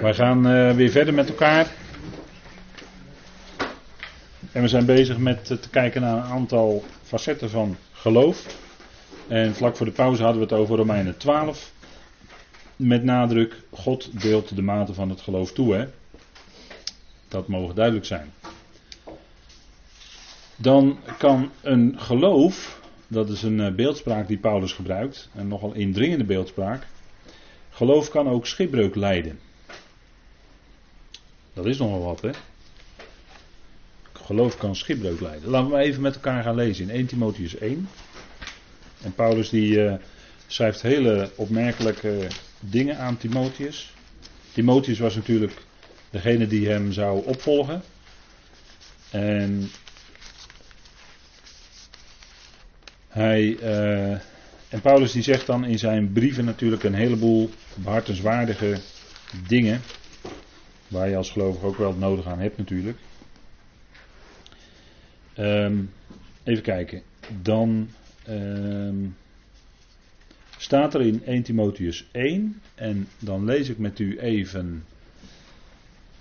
Wij gaan uh, weer verder met elkaar. En we zijn bezig met te kijken naar een aantal facetten van geloof. En vlak voor de pauze hadden we het over Romeinen 12. Met nadruk, God deelt de mate van het geloof toe. Hè? Dat mogen duidelijk zijn. Dan kan een geloof, dat is een eh, beeldspraak die Paulus gebruikt, een nogal indringende beeldspraak. Geloof kan ook schipbreuk leiden. Dat is nogal wat, hè? Geloof kan schipbreuk leiden. Laten we even met elkaar gaan lezen in 1 Timotheus 1. En Paulus die uh, schrijft hele opmerkelijke dingen aan Timotheus. Timotheus was natuurlijk degene die hem zou opvolgen. En hij, uh, en Paulus die zegt dan in zijn brieven natuurlijk een heleboel behartenswaardige dingen. Waar je als gelovige ook wel nodig aan hebt natuurlijk. Um, even kijken. Dan um, staat er in 1 Timotheus 1. En dan lees ik met u even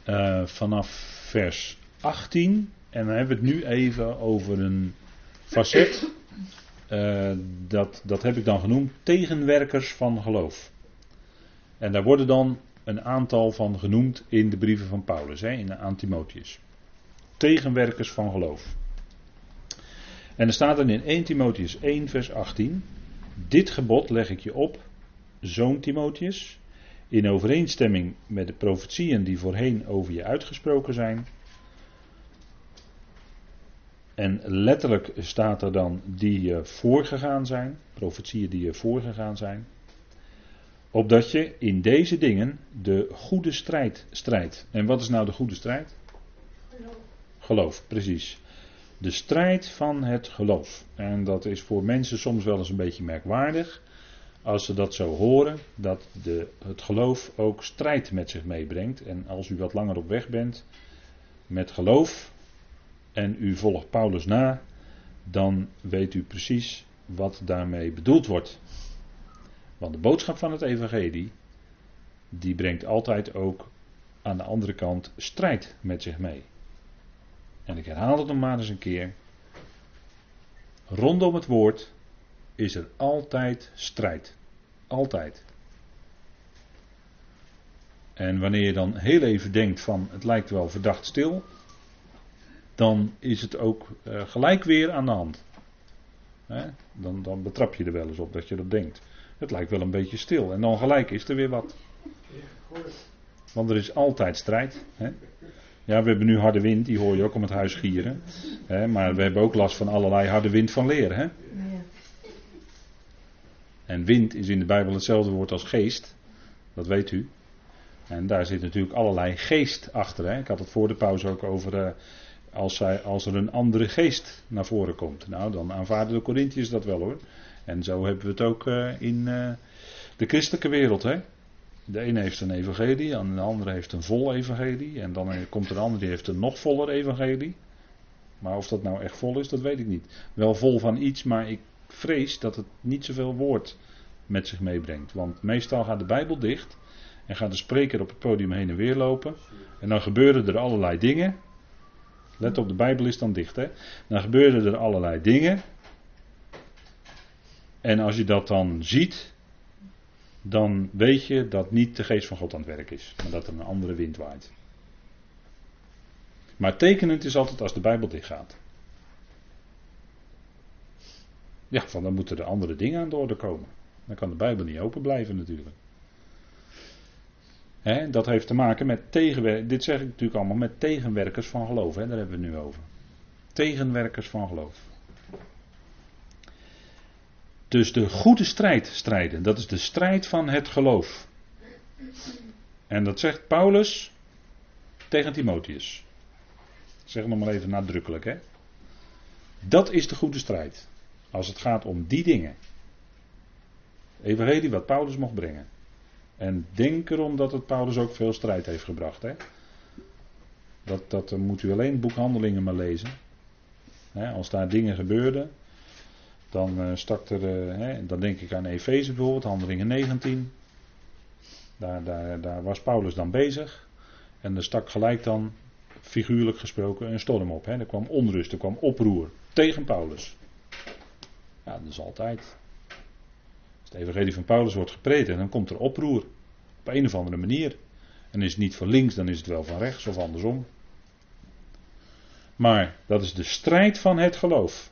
uh, vanaf vers 18. En dan hebben we het nu even over een facet. Uh, dat, dat heb ik dan genoemd. Tegenwerkers van geloof. En daar worden dan een aantal van genoemd in de brieven van Paulus, hè, in aan Timotheus. Tegenwerkers van geloof. En er staat dan in 1 Timotheus 1, vers 18: Dit gebod leg ik je op, zoon Timotheus, in overeenstemming met de profetieën die voorheen over je uitgesproken zijn. En letterlijk staat er dan die je voorgegaan zijn, profetieën die je voorgegaan zijn. Opdat je in deze dingen de goede strijd strijdt. En wat is nou de goede strijd? Geloof, Geloof precies. De strijd van het geloof. En dat is voor mensen soms wel eens een beetje merkwaardig. Als ze dat zo horen, dat de, het geloof ook strijd met zich meebrengt. En als u wat langer op weg bent met geloof en u volgt Paulus na, dan weet u precies wat daarmee bedoeld wordt. Want de boodschap van het evangelie, die brengt altijd ook aan de andere kant strijd met zich mee. En ik herhaal het nog maar eens een keer. Rondom het woord is er altijd strijd. Altijd. En wanneer je dan heel even denkt van het lijkt wel verdacht stil, dan is het ook uh, gelijk weer aan de hand. Dan, dan betrap je er wel eens op dat je dat denkt. Het lijkt wel een beetje stil. En dan gelijk is er weer wat. Want er is altijd strijd. Hè? Ja, we hebben nu harde wind, die hoor je ook om het huis gieren. Hè? Maar we hebben ook last van allerlei harde wind van leer. Hè? En wind is in de Bijbel hetzelfde woord als geest. Dat weet u. En daar zit natuurlijk allerlei geest achter. Hè? Ik had het voor de pauze ook over. Uh, als, zij, als er een andere geest naar voren komt. Nou, dan aanvaarden de Corinthiërs dat wel hoor. En zo hebben we het ook uh, in uh, de christelijke wereld. Hè? De ene heeft een evangelie, en de andere heeft een vol evangelie. En dan komt er een ander die heeft een nog voller evangelie. Maar of dat nou echt vol is, dat weet ik niet. Wel vol van iets, maar ik vrees dat het niet zoveel woord met zich meebrengt. Want meestal gaat de Bijbel dicht en gaat de spreker op het podium heen en weer lopen. En dan gebeuren er allerlei dingen. Let op, de Bijbel is dan dicht, hè? Dan gebeuren er allerlei dingen. En als je dat dan ziet, dan weet je dat niet de geest van God aan het werk is, maar dat er een andere wind waait. Maar tekenend is altijd als de Bijbel dicht gaat. Ja, van dan moeten er andere dingen aan de orde komen. Dan kan de Bijbel niet open blijven natuurlijk. Dat heeft te maken met tegenwerkers. Dit zeg ik natuurlijk allemaal met tegenwerkers van geloof. He, daar hebben we het nu over. Tegenwerkers van geloof. Dus de goede strijd strijden. Dat is de strijd van het geloof. En dat zegt Paulus tegen Timotheus. Zeg het nog maar even nadrukkelijk, hè. Dat is de goede strijd. Als het gaat om die dingen. Evangelie wat Paulus mocht brengen. En denk erom dat het Paulus ook veel strijd heeft gebracht. Hè? Dat, dat moet u alleen boekhandelingen maar lezen. als daar dingen gebeurden, dan uh, stak er, hè, dan denk ik aan Efeze bijvoorbeeld, handelingen 19. Daar, daar, daar was Paulus dan bezig. En er stak gelijk dan, figuurlijk gesproken, een storm op. Hè. Er kwam onrust, er kwam oproer tegen Paulus. Ja, dat is altijd. Het evangelie van Paulus wordt gepredikt, dan komt er oproer. Op een of andere manier. En is het niet van links, dan is het wel van rechts of andersom. Maar dat is de strijd van het geloof.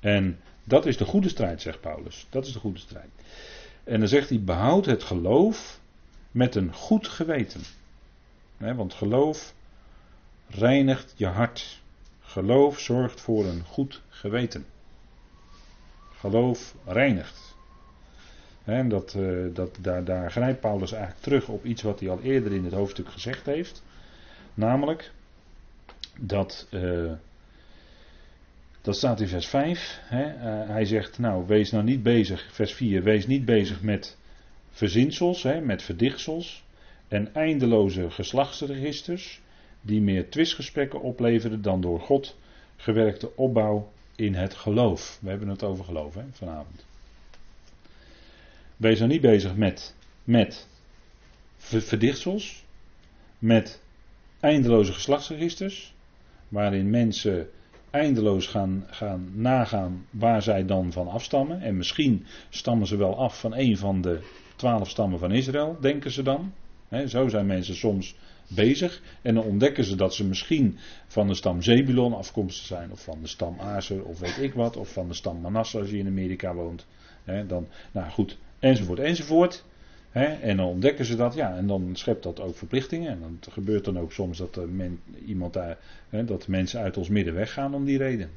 En dat is de goede strijd, zegt Paulus. Dat is de goede strijd. En dan zegt hij: behoud het geloof met een goed geweten. want geloof reinigt je hart. Geloof zorgt voor een goed geweten. Geloof reinigt. En dat, eh, dat, daar, daar grijpt Paulus eigenlijk terug op iets wat hij al eerder in het hoofdstuk gezegd heeft. Namelijk dat. Uh, dat staat in vers 5. Hè? Uh, hij zegt, nou, wees nou niet bezig, vers 4, wees niet bezig met verzinsels, hè, met verdichtsels en eindeloze geslachtsregisters, die meer twistgesprekken opleveren dan door God gewerkte opbouw in het geloof. We hebben het over geloof hè, vanavond. Wees nou niet bezig met, met verdichtsels, met eindeloze geslachtsregisters, waarin mensen eindeloos gaan, gaan nagaan waar zij dan van afstammen. En misschien stammen ze wel af van een van de twaalf stammen van Israël, denken ze dan. zo zijn mensen soms bezig. En dan ontdekken ze dat ze misschien van de stam Zebulon afkomstig zijn. Of van de stam Azer of weet ik wat. Of van de stam Manasseh als je in Amerika woont. dan, nou goed, enzovoort enzovoort en dan ontdekken ze dat, ja, en dan schept dat ook verplichtingen. En dan gebeurt dan ook soms dat, men, iemand daar, dat mensen uit ons midden weggaan om die reden.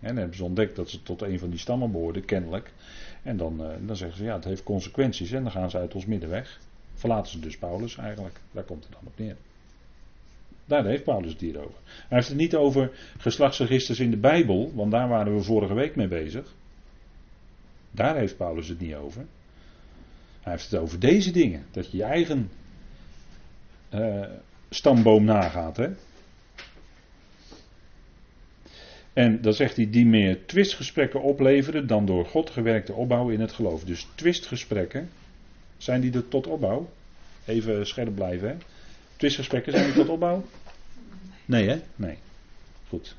En dan hebben ze ontdekt dat ze tot een van die stammen behoorden, kennelijk. En dan, eh, dan zeggen ze, ja, het heeft consequenties. En dan gaan ze uit ons midden weg. Verlaten ze dus Paulus eigenlijk. Daar komt het dan op neer. Daar heeft Paulus het hier over. Hij heeft het niet over geslachtsregisters in de Bijbel, want daar waren we vorige week mee bezig. Daar heeft Paulus het niet over. Hij heeft het over deze dingen. Dat je je eigen uh, stamboom nagaat. Hè? En dan zegt hij die meer twistgesprekken opleveren dan door God gewerkte opbouw in het geloof. Dus twistgesprekken, zijn die er tot opbouw? Even scherp blijven. Hè? Twistgesprekken zijn die tot opbouw? Nee hè? Nee. Goed.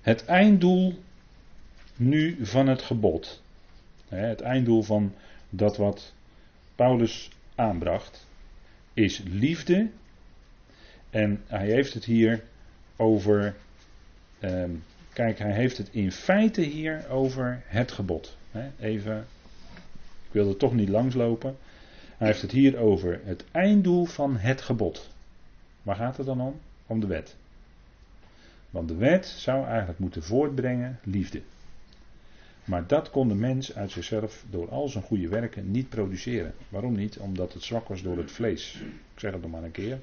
Het einddoel nu van het gebod. Het einddoel van dat wat Paulus aanbracht is liefde. En hij heeft het hier over. Ehm, kijk, hij heeft het in feite hier over het gebod. even. Ik wil er toch niet langslopen. Hij heeft het hier over het einddoel van het gebod. Waar gaat het dan om? Om de wet. Want de wet zou eigenlijk moeten voortbrengen liefde. Maar dat kon de mens uit zichzelf door al zijn goede werken niet produceren. Waarom niet? Omdat het zwak was door het vlees. Ik zeg het nog maar een keer.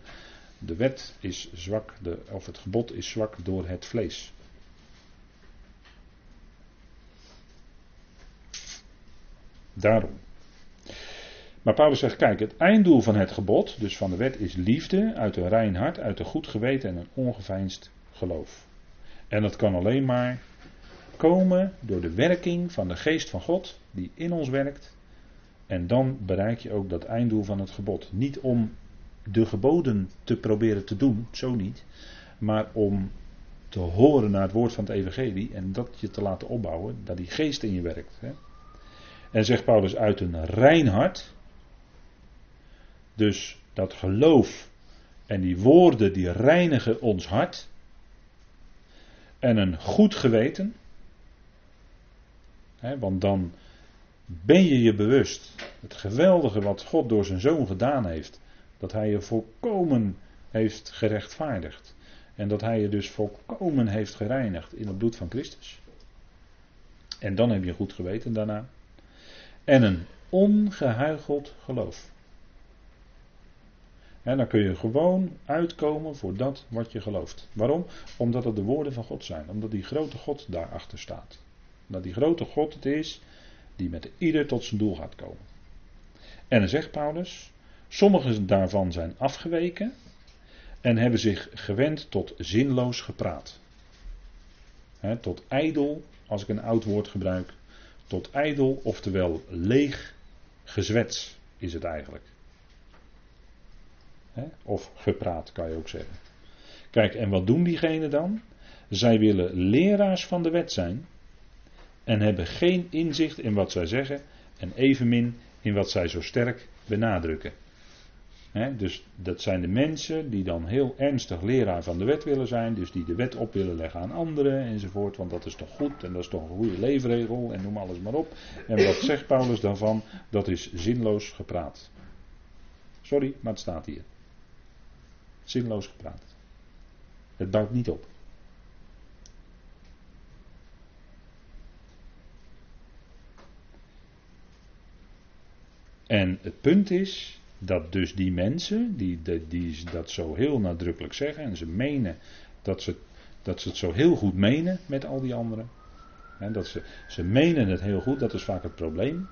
De wet is zwak, de, of het gebod is zwak door het vlees. Daarom. Maar Paulus zegt: kijk, het einddoel van het gebod, dus van de wet, is liefde uit een rein hart, uit een goed geweten en een ongeveinsd geloof. En dat kan alleen maar komen door de werking van de geest van God die in ons werkt. En dan bereik je ook dat einddoel van het gebod. Niet om de geboden te proberen te doen, zo niet. Maar om te horen naar het woord van het evangelie en dat je te laten opbouwen, dat die geest in je werkt. Hè. En zegt Paulus uit een rein hart. Dus dat geloof en die woorden die reinigen ons hart. En een goed geweten want dan ben je je bewust. Het geweldige wat God door zijn zoon gedaan heeft. Dat hij je volkomen heeft gerechtvaardigd. En dat hij je dus volkomen heeft gereinigd in het bloed van Christus. En dan heb je goed geweten daarna. En een ongehuigeld geloof. En dan kun je gewoon uitkomen voor dat wat je gelooft. Waarom? Omdat het de woorden van God zijn. Omdat die grote God daarachter staat. Dat die grote God het is die met ieder tot zijn doel gaat komen. En dan zegt Paulus, sommigen daarvan zijn afgeweken en hebben zich gewend tot zinloos gepraat. tot ijdel, als ik een oud woord gebruik, tot ijdel, oftewel leeg gezwets. is het eigenlijk. Of gepraat kan je ook zeggen. Kijk, en wat doen diegenen dan? Zij willen leraars van de wet zijn en hebben geen inzicht in wat zij zeggen en evenmin in wat zij zo sterk benadrukken. Dus dat zijn de mensen die dan heel ernstig leraar van de wet willen zijn, dus die de wet op willen leggen aan anderen enzovoort, want dat is toch goed en dat is toch een goede leefregel en noem alles maar op. En wat zegt Paulus daarvan? Dat is zinloos gepraat. Sorry, maar het staat hier. Zinloos gepraat. Het bouwt niet op. En het punt is dat dus die mensen, die, die, dat zo heel nadrukkelijk zeggen en ze menen dat ze, dat ze het zo heel goed menen met al die anderen. Dat ze, ze menen het heel goed, dat is vaak het probleem.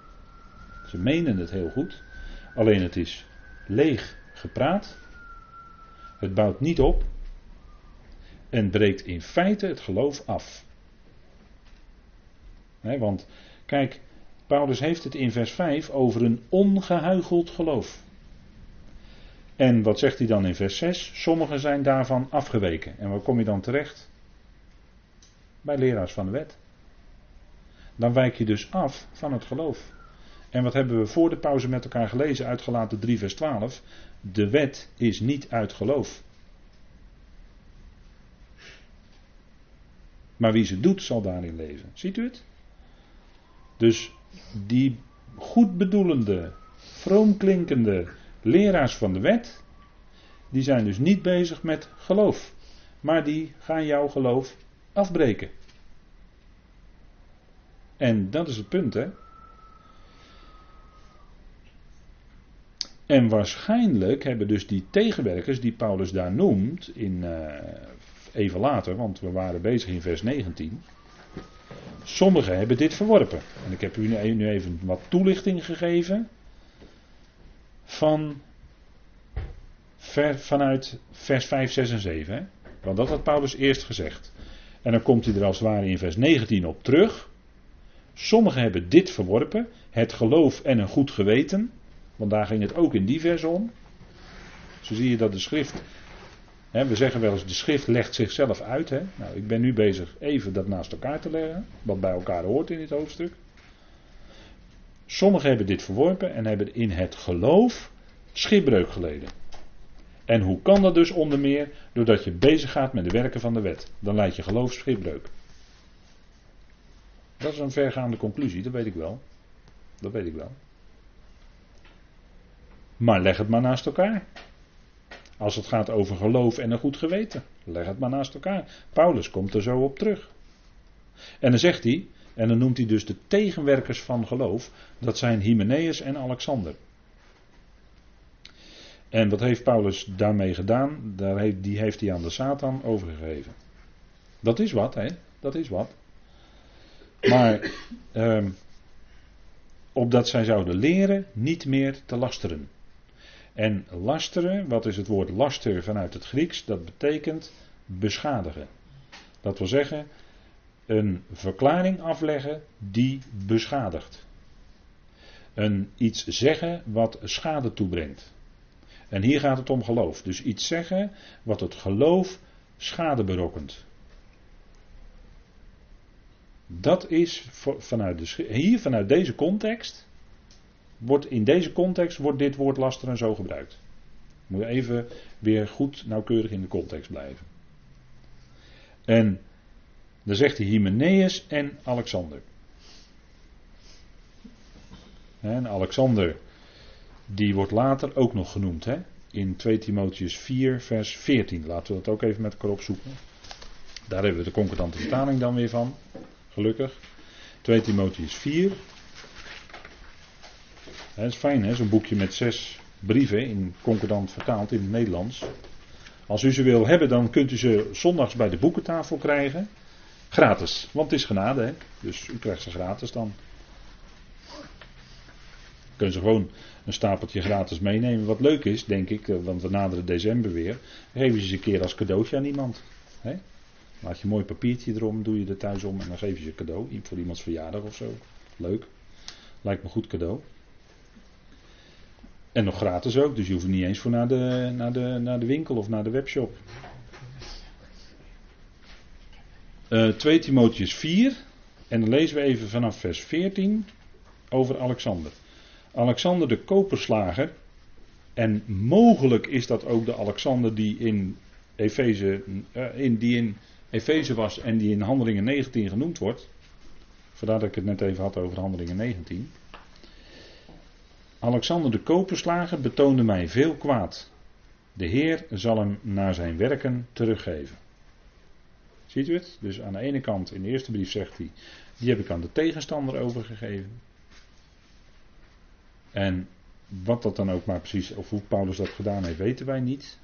Ze menen het heel goed, alleen het is leeg gepraat. Het bouwt niet op en breekt in feite het geloof af. want kijk, Paulus heeft het in vers 5 over een ongehuigeld geloof. En wat zegt hij dan in vers 6? Sommigen zijn daarvan afgeweken. En waar kom je dan terecht? Bij leraars van de wet. Dan wijk je dus af van het geloof. En wat hebben we voor de pauze met elkaar gelezen uitgelaten 3 vers 12? De wet is niet uit geloof. Maar wie ze doet zal daarin leven. Ziet u het? Dus die goedbedoelende, vroomklinkende leraars van de wet, die zijn dus niet bezig met geloof. Maar die gaan jouw geloof afbreken. En dat is het punt, hè? En waarschijnlijk hebben dus die tegenwerkers die Paulus daar noemt, in, uh, even later, want we waren bezig in vers 19. Sommigen hebben dit verworpen. En ik heb u nu even wat toelichting gegeven van ver, vanuit vers 5, 6 en 7. Hè? Want dat had Paulus eerst gezegd. En dan komt hij er als het ware in vers 19 op terug. Sommigen hebben dit verworpen, het geloof en een goed geweten. Want daar ging het ook in die vers om. Zo zie je dat de schrift we zeggen wel eens, de schrift legt zichzelf uit. Hè? Nou, ik ben nu bezig even dat naast elkaar te leggen, wat bij elkaar hoort in dit hoofdstuk. Sommigen hebben dit verworpen en hebben in het geloof schipbreuk geleden. En hoe kan dat dus onder meer? Doordat je bezig gaat met de werken van de wet. Dan leidt je geloof schipbreuk. Dat is een vergaande conclusie, dat weet ik wel. Dat weet ik wel. Maar leg het maar naast elkaar. Als het gaat over geloof en een goed geweten. Leg het maar naast elkaar. Paulus komt er zo op terug. En dan zegt hij, en dan noemt hij dus de tegenwerkers van geloof, dat zijn Hymenaeus en Alexander. En wat heeft Paulus daarmee gedaan? Daar heeft, die heeft hij aan de Satan overgegeven. Dat is wat, hè? Dat is wat. Maar, eh, opdat zij zouden leren niet meer te lasteren. En lasteren, wat is het woord laster vanuit het Grieks? Dat betekent beschadigen. Dat wil zeggen, een verklaring afleggen die beschadigt. Een iets zeggen wat schade toebrengt. En hier gaat het om geloof. Dus iets zeggen wat het geloof schade berokkent. Dat is vanuit de, hier vanuit deze context wordt in deze context wordt dit woord lasteren zo gebruikt. Moet even weer goed nauwkeurig in de context blijven. En dan zegt hij Hymenaeus en Alexander. En Alexander, die wordt later ook nog genoemd hè? in 2 Timotheus 4, vers 14. Laten we dat ook even met elkaar opzoeken. Daar hebben we de concordante vertaling dan weer van, gelukkig. 2 Timotheus 4, het is fijn, zo'n boekje met zes brieven in concordant vertaald in het Nederlands. Als u ze wil hebben, dan kunt u ze zondags bij de boekentafel krijgen. Gratis, want het is genade, hè? dus u krijgt ze gratis dan. Kunnen ze gewoon een stapeltje gratis meenemen. Wat leuk is, denk ik, eh, want we naderen december weer. Geef je ze een keer als cadeautje aan iemand. Hè? Laat je een mooi papiertje erom, doe je er thuis om en dan geef je ze cadeau. Voor iemands verjaardag of zo. Leuk. Lijkt me een goed cadeau. En nog gratis ook, dus je hoeft niet eens voor naar de, naar de, naar de winkel of naar de webshop. Uh, 2 Timotheus 4. En dan lezen we even vanaf vers 14 over Alexander. Alexander de koperslager. En mogelijk is dat ook de Alexander die in Efeze, uh, in, die in Efeze was en die in Handelingen 19 genoemd wordt. Vandaar dat ik het net even had over Handelingen 19. Alexander de koperslager betoonde mij veel kwaad. De Heer zal hem naar zijn werken teruggeven. Ziet u het? Dus aan de ene kant, in de eerste brief zegt hij, die heb ik aan de tegenstander overgegeven. En wat dat dan ook maar precies, of hoe Paulus dat gedaan heeft, weten wij niet.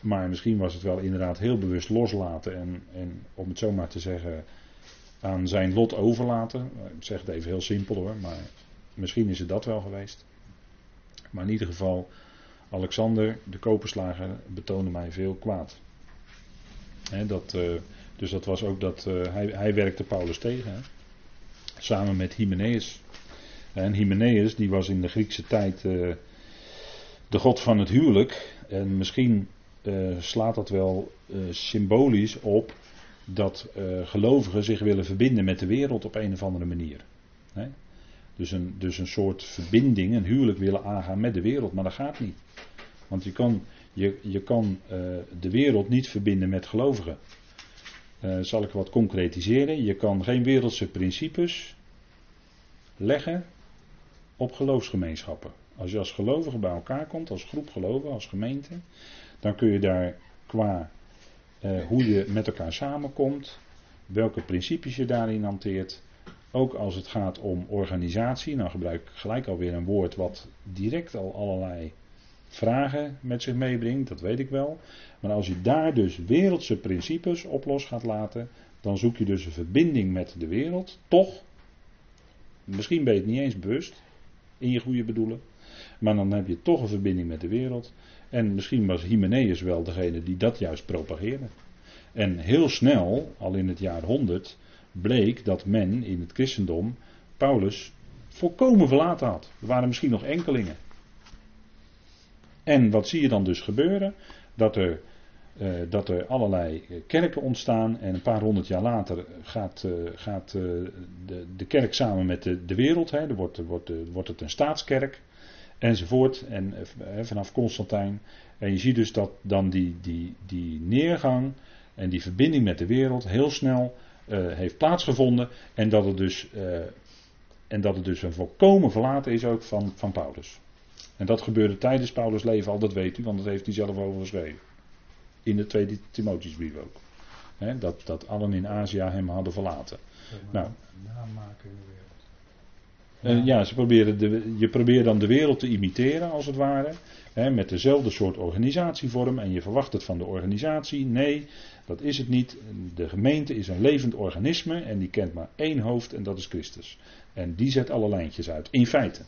Maar misschien was het wel inderdaad heel bewust loslaten en, en om het zo maar te zeggen, aan zijn lot overlaten. Ik zeg het even heel simpel hoor, maar misschien is het dat wel geweest. Maar in ieder geval, Alexander, de koperslager, betoonde mij veel kwaad. dat, uh, dus dat was ook dat uh, hij, hij werkte Paulus tegen. He, samen met Hymenaeus. En Hymenaeus, die was in de Griekse tijd uh, de god van het huwelijk. En misschien slaat dat wel symbolisch op dat gelovigen zich willen verbinden met de wereld op een of andere manier. Hè? Dus, een, dus een soort verbinding, een huwelijk willen aangaan met de wereld, maar dat gaat niet. Want je kan, je, je kan uh, de wereld niet verbinden met gelovigen. Uh, zal ik wat concretiseren? Je kan geen wereldse principes leggen op geloofsgemeenschappen. Als je als gelovige bij elkaar komt, als groep gelovigen, als gemeente, dan kun je daar qua eh, hoe je met elkaar samenkomt, welke principes je daarin hanteert. Ook als het gaat om organisatie, nou gebruik ik gelijk alweer een woord wat direct al allerlei vragen met zich meebrengt, dat weet ik wel. Maar als je daar dus wereldse principes op los gaat laten, dan zoek je dus een verbinding met de wereld, toch. Misschien ben je het niet eens bewust in je goede bedoelen, maar dan heb je toch een verbinding met de wereld. En misschien was Hymenaeus wel degene die dat juist propageerde. En heel snel, al in het jaar 100, bleek dat men in het christendom Paulus volkomen verlaten had. Er waren misschien nog enkelingen. En wat zie je dan dus gebeuren? Dat er, uh, dat er allerlei kerken ontstaan en een paar honderd jaar later gaat, uh, gaat uh, de, de, kerk samen met de, de wereld. Hè. Er wordt, wordt, wordt het een staatskerk enzovoort. En vanaf Constantijn. En je ziet dus dat dan die, die, die neergang en die verbinding met de wereld heel snel uh, heeft plaatsgevonden. En dat, het dus, uh, en dat het dus een volkomen verlaten is ook van, van Paulus. En dat gebeurde tijdens Paulus' leven al, dat weet u, want dat heeft hij zelf over geschreven. In de tweede Timotheusbrief ook. He, dat, dat allen in Azië hem hadden verlaten. Nou, namaken in de wereld. Ja, ze proberen de, je probeert dan de wereld te imiteren, als het ware. Hè, met dezelfde soort organisatievorm. En je verwacht het van de organisatie. Nee, dat is het niet. De gemeente is een levend organisme. En die kent maar één hoofd, en dat is Christus. En die zet alle lijntjes uit, in feite.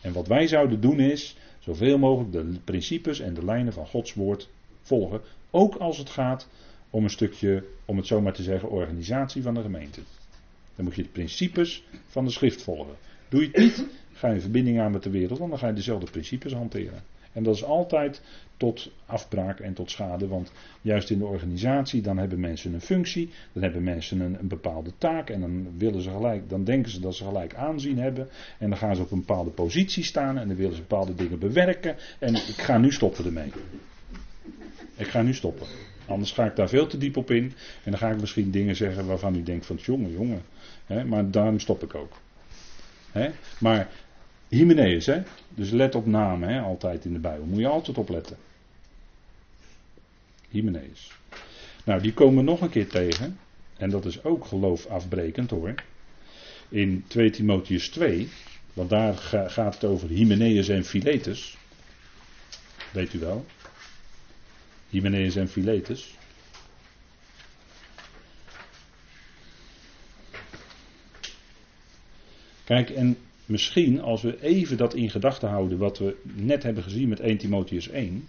En wat wij zouden doen is. zoveel mogelijk de principes en de lijnen van Gods woord volgen. Ook als het gaat om een stukje, om het zo maar te zeggen, organisatie van de gemeente. Dan moet je de principes van de schrift volgen. Doe je het niet, ga je verbinding aan met de wereld, want dan ga je dezelfde principes hanteren. En dat is altijd tot afbraak en tot schade, want juist in de organisatie, dan hebben mensen een functie, dan hebben mensen een, een, bepaalde taak en dan willen ze gelijk, dan denken ze dat ze gelijk aanzien hebben en dan gaan ze op een bepaalde positie staan en dan willen ze bepaalde dingen bewerken en ik ga nu stoppen ermee. Ik ga nu stoppen. Anders ga ik daar veel te diep op in en dan ga ik misschien dingen zeggen waarvan u denkt van jongen, jongen, maar daarom stop ik ook. Maar Hymenaeus, hè? dus let op namen, hè? altijd in de Bijbel. Moet je altijd opletten. Hymenaeus. Nou, die komen we nog een keer tegen. En dat is ook geloofafbrekend hoor. In 2 Timotheus 2. Want daar gaat het over Hymenaeus en Philetus. Weet u wel. Hymenaeus en Philetus. Kijk, en misschien als we even dat in gedachten houden wat we net hebben gezien met 1 Timotheus 1.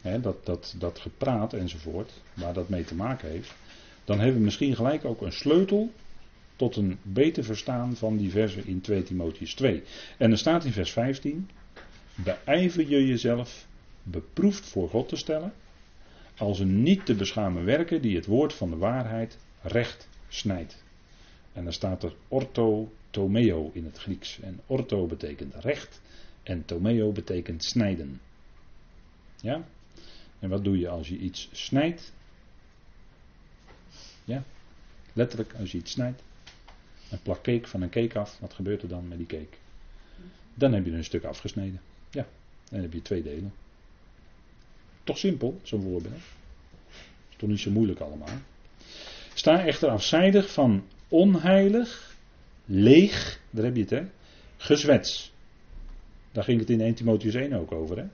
Hè, dat, dat, dat gepraat enzovoort, waar dat mee te maken heeft. Dan hebben we misschien gelijk ook een sleutel tot een beter verstaan van die versen in 2 Timotheus 2. En er staat in vers 15: Beijver je jezelf beproefd voor God te stellen, als een niet te beschamen werken die het woord van de waarheid recht snijdt. En dan staat er ortho tomeo in het Grieks. En ortho betekent recht en tomeo betekent snijden. Ja? En wat doe je als je iets snijdt? Ja, letterlijk als je iets snijdt. Een plak cake van een cake af, wat gebeurt er dan met die cake? Dan heb je een stuk afgesneden. Ja, dan heb je twee delen. Toch simpel, zo'n voorbeeld. Is toch niet zo moeilijk allemaal. Sta echter afzijdig van onheilig, leeg, daar heb je het hè, gezwets. Daar ging het in 1 Timotheus 1 ook over hè.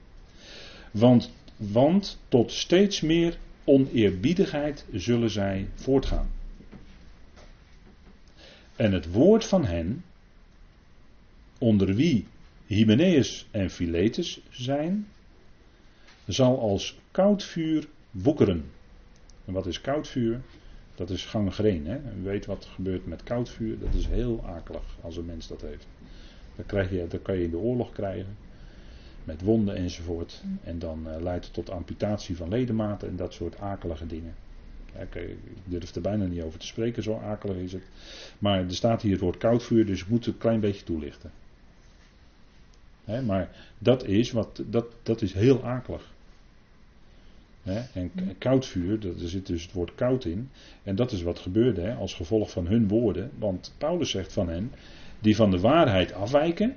Want, want tot steeds meer oneerbiedigheid zullen zij voortgaan. En het woord van hen, onder wie Hymenaeus en Philetus zijn, zal als koud vuur woekeren. En wat is koud vuur? Dat is gangreen. Hè? U weet wat er gebeurt met koud vuur. Dat is heel akelig als een mens dat heeft. Dan, krijg je, dan kan je in de oorlog krijgen. Met wonden enzovoort. En dan uh, leidt het tot amputatie van ledematen en dat soort akelige dingen. Ja, ik durf er bijna niet over te spreken, zo akelig is het. Maar er staat hier het woord koud vuur, dus ik moet het een klein beetje toelichten. maar dat is, wat, dat, dat is heel akelig. En koud vuur, er zit dus het woord koud in. En dat is wat gebeurde als gevolg van hun woorden. Want Paulus zegt van hen, die van de waarheid afwijken,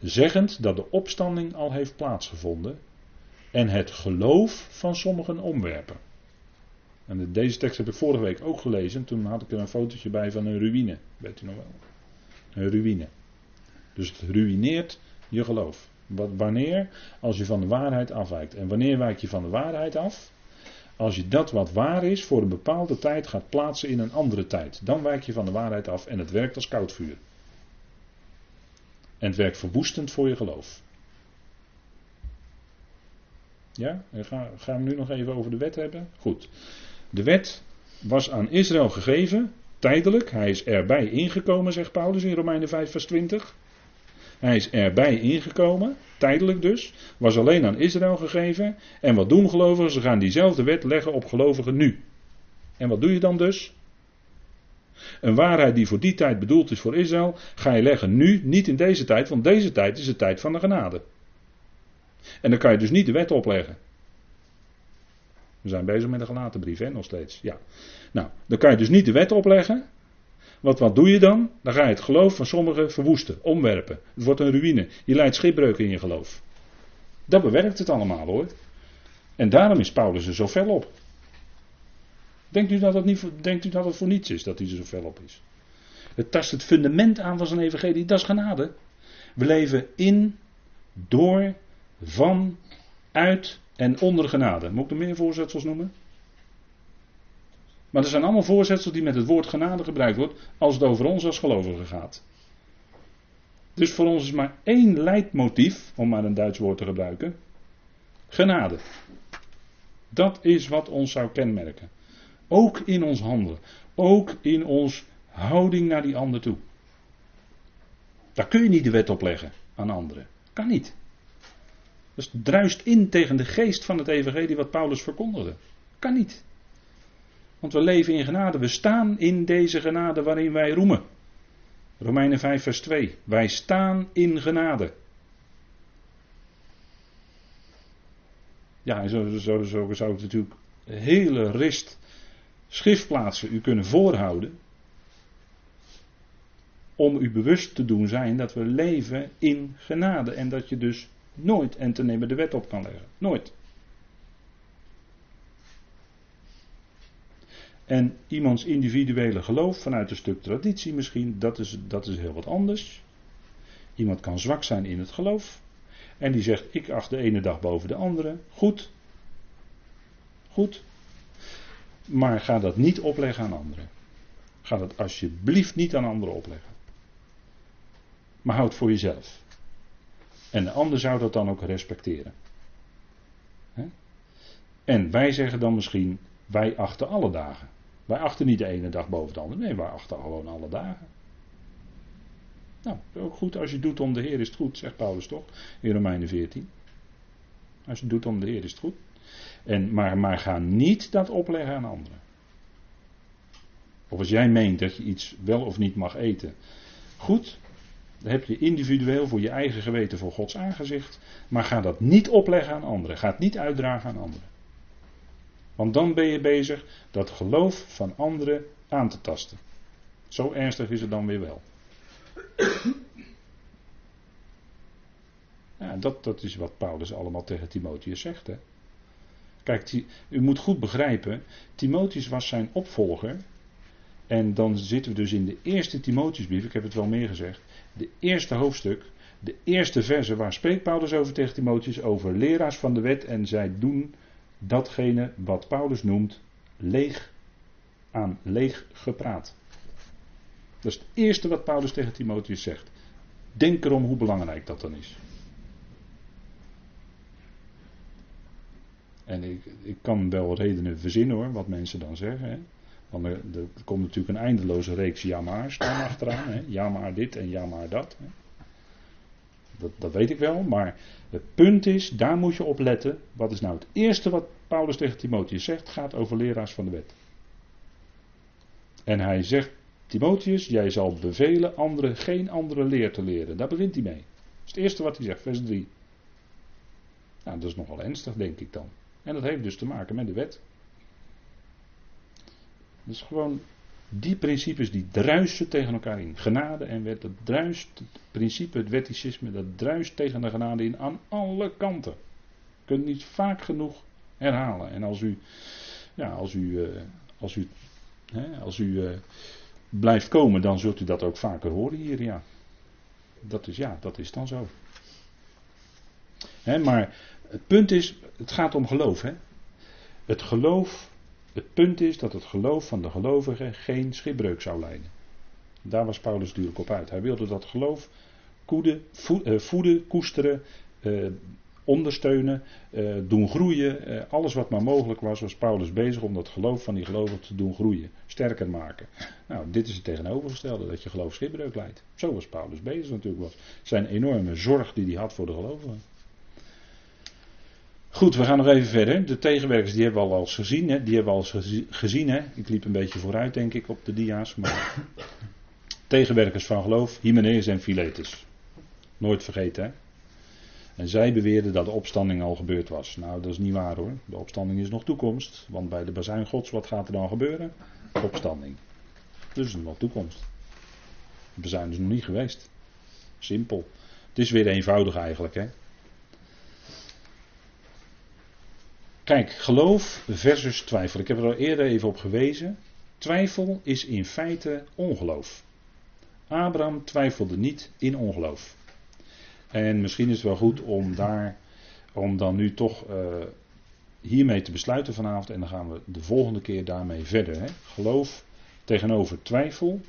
zeggend dat de opstanding al heeft plaatsgevonden en het geloof van sommigen omwerpen. En deze tekst heb ik vorige week ook gelezen. Toen had ik er een fotootje bij van een ruïne. Weet u nog wel? Een ruïne. Dus het ruïneert je geloof. Wanneer? Als je van de waarheid afwijkt. En wanneer wijk je van de waarheid af? Als je dat wat waar is voor een bepaalde tijd gaat plaatsen in een andere tijd. Dan wijk je van de waarheid af en het werkt als koud vuur. En het werkt verwoestend voor je geloof. Ja, gaan ga we nu nog even over de wet hebben? Goed. De wet was aan Israël gegeven, tijdelijk. Hij is erbij ingekomen, zegt Paulus in Romeinen 5, vers 20. Hij is erbij ingekomen, tijdelijk dus. Was alleen aan Israël gegeven. En wat doen gelovigen? Ze gaan diezelfde wet leggen op gelovigen nu. En wat doe je dan dus? Een waarheid die voor die tijd bedoeld is voor Israël, ga je leggen nu, niet in deze tijd, want deze tijd is de tijd van de genade. En dan kan je dus niet de wet opleggen. We zijn bezig met een gelaten brief, hè, nog steeds. Ja. Nou, dan kan je dus niet de wet opleggen. Want wat doe je dan? Dan ga je het geloof van sommigen verwoesten, omwerpen. Het wordt een ruïne. Je leidt schipbreuk in je geloof. Dat bewerkt het allemaal hoor. En daarom is Paulus er zo fel op. Denkt u dat het, niet, denkt u dat het voor niets is dat hij er zo fel op is? Het tast het fundament aan van zijn evangelie, dat is genade. We leven in, door, van, uit en onder genade. Moet ik er meer voorzetsels noemen? Maar er zijn allemaal voorzetsels die met het woord genade gebruikt wordt als het over ons als gelovigen gaat. Dus voor ons is maar één leidmotief, om maar een Duits woord te gebruiken. Genade. Dat is wat ons zou kenmerken. Ook in ons handelen. Ook in ons houding naar die ander toe. Daar kun je niet de wet opleggen aan anderen. Kan niet. Dus druist in tegen de geest van het evangelie wat Paulus verkondigde. Kan niet. Want we leven in genade. We staan in deze genade waarin wij roemen. Romeinen 5 vers 2. Wij staan in genade. Ja, zo, zo, zo zou ik natuurlijk hele rist schriftplaatsen u kunnen voorhouden. Om u bewust te doen zijn dat we leven in genade. En dat je dus nooit en te nemen de wet op kan leggen. Nooit. En iemands individuele geloof vanuit een stuk traditie misschien, dat is, dat is heel wat anders. Iemand kan zwak zijn in het geloof. En die zegt, ik acht de ene dag boven de andere. Goed. Goed. Maar ga dat niet opleggen aan anderen. Ga dat alsjeblieft niet aan anderen opleggen. Maar houd voor jezelf. En de ander zou dat dan ook respecteren. En wij zeggen dan misschien, wij achten alle dagen. Wij achten niet de ene dag boven de andere. Nee, wij achten gewoon alle dagen. Nou, ook goed. Als je doet om de Heer is het goed, zegt Paulus toch? In Romeinen 14. Als je doet om de Heer is het goed. En, maar, maar ga niet dat opleggen aan anderen. Of als jij meent dat je iets wel of niet mag eten. Goed, dan heb je individueel voor je eigen geweten voor Gods aangezicht. Maar ga dat niet opleggen aan anderen. Ga het niet uitdragen aan anderen. Want dan ben je bezig dat geloof van anderen aan te tasten. Zo ernstig is het dan weer wel. Ja, dat, is wat Paulus allemaal tegen Timotheus zegt. Hè. Kijk, u moet goed begrijpen, Timotheus was zijn opvolger. En dan zitten we dus in de eerste Timotheusbrief, ik heb het wel meer gezegd, de eerste hoofdstuk, de eerste verse, waar spreekt Paulus over tegen Timotheus? Over leraars van de wet en zij doen datgene wat Paulus noemt leeg aan leeg gepraat. Dat is het eerste wat Paulus tegen Timotheus zegt. Denk erom hoe belangrijk dat dan is. En ik, ik kan wel redenen verzinnen hoor, wat mensen dan zeggen. Hè. Want er, er, komt natuurlijk een eindeloze reeks ja staan achteraan. Hè. Ja maar dit en ja maar dat. Hè. Dat, dat weet ik wel, maar het punt is, daar moet je op letten. Wat is nou het eerste wat Paulus tegen Timotheus zegt? Gaat over leraars van de wet. En hij zegt, Timotheus, jij zal bevelen anderen geen andere leer te leren. Daar begint hij mee. Dat is het eerste wat hij zegt, vers 3. Nou, dat is nogal ernstig, denk ik dan. En dat heeft dus te maken met de wet. Dus gewoon die principes die druisen tegen elkaar in. Genade en wet, dat druist, het principe, het wetticisme, dat druist tegen de genade in aan alle kanten. Je kunt niet vaak genoeg herhalen. En als u, ja, als u, uh, als u, hè, als u uh, blijft komen, dan zult u dat ook vaker horen hier, ja. Dat is, ja, dat is dan zo. Hè, maar het punt is, het gaat om geloof. Hè? Het geloof, het punt is dat het geloof van de gelovigen geen schipbreuk zou leiden. Daar was Paulus natuurlijk op uit. Hij wilde dat geloof koeden, eh, voeden, koesteren, eh, ondersteunen, eh, doen groeien. Eh, alles wat maar mogelijk was, was Paulus bezig om dat geloof van die gelovigen te doen groeien, sterker maken. Nou, dit is het tegenovergestelde, dat je geloof schipbreuk leidt. Zo was Paulus bezig natuurlijk. Was zijn enorme zorg die hij had voor de gelovigen. Goed, we gaan nog even verder. De tegenwerkers die hebben we al eens gezien. Hè? Die hebben we al eens gezien. Hè? Ik liep een beetje vooruit, denk ik, op de dia's. Maar tegenwerkers van geloof, Hymenaeus en Philetus. Nooit vergeten, hè? En zij beweerden dat de opstanding al gebeurd was. Nou, dat is niet waar hoor. De opstanding is nog toekomst. Want bij de bazuin gods, wat gaat er dan gebeuren? Opstanding. Dus nog toekomst. De bazuin is nog niet geweest. Simpel. Het is weer eenvoudig eigenlijk, hè? Kijk, geloof versus twijfel. Ik heb er al eerder even op gewezen. Twijfel is in feite ongeloof. Abraham twijfelde niet in ongeloof. En misschien is het wel goed om daar, om dan nu toch uh, hiermee te besluiten vanavond. En dan gaan we de volgende keer daarmee verder. Hè. Geloof tegenover twijfel.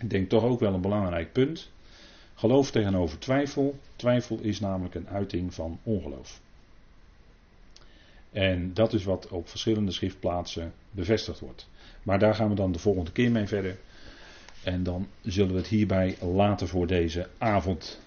Ik denk toch ook wel een belangrijk punt. Geloof tegenover twijfel. Twijfel is namelijk een uiting van ongeloof. En dat is wat op verschillende schriftplaatsen bevestigd wordt. Maar daar gaan we dan de volgende keer mee verder. En dan zullen we het hierbij laten voor deze avond.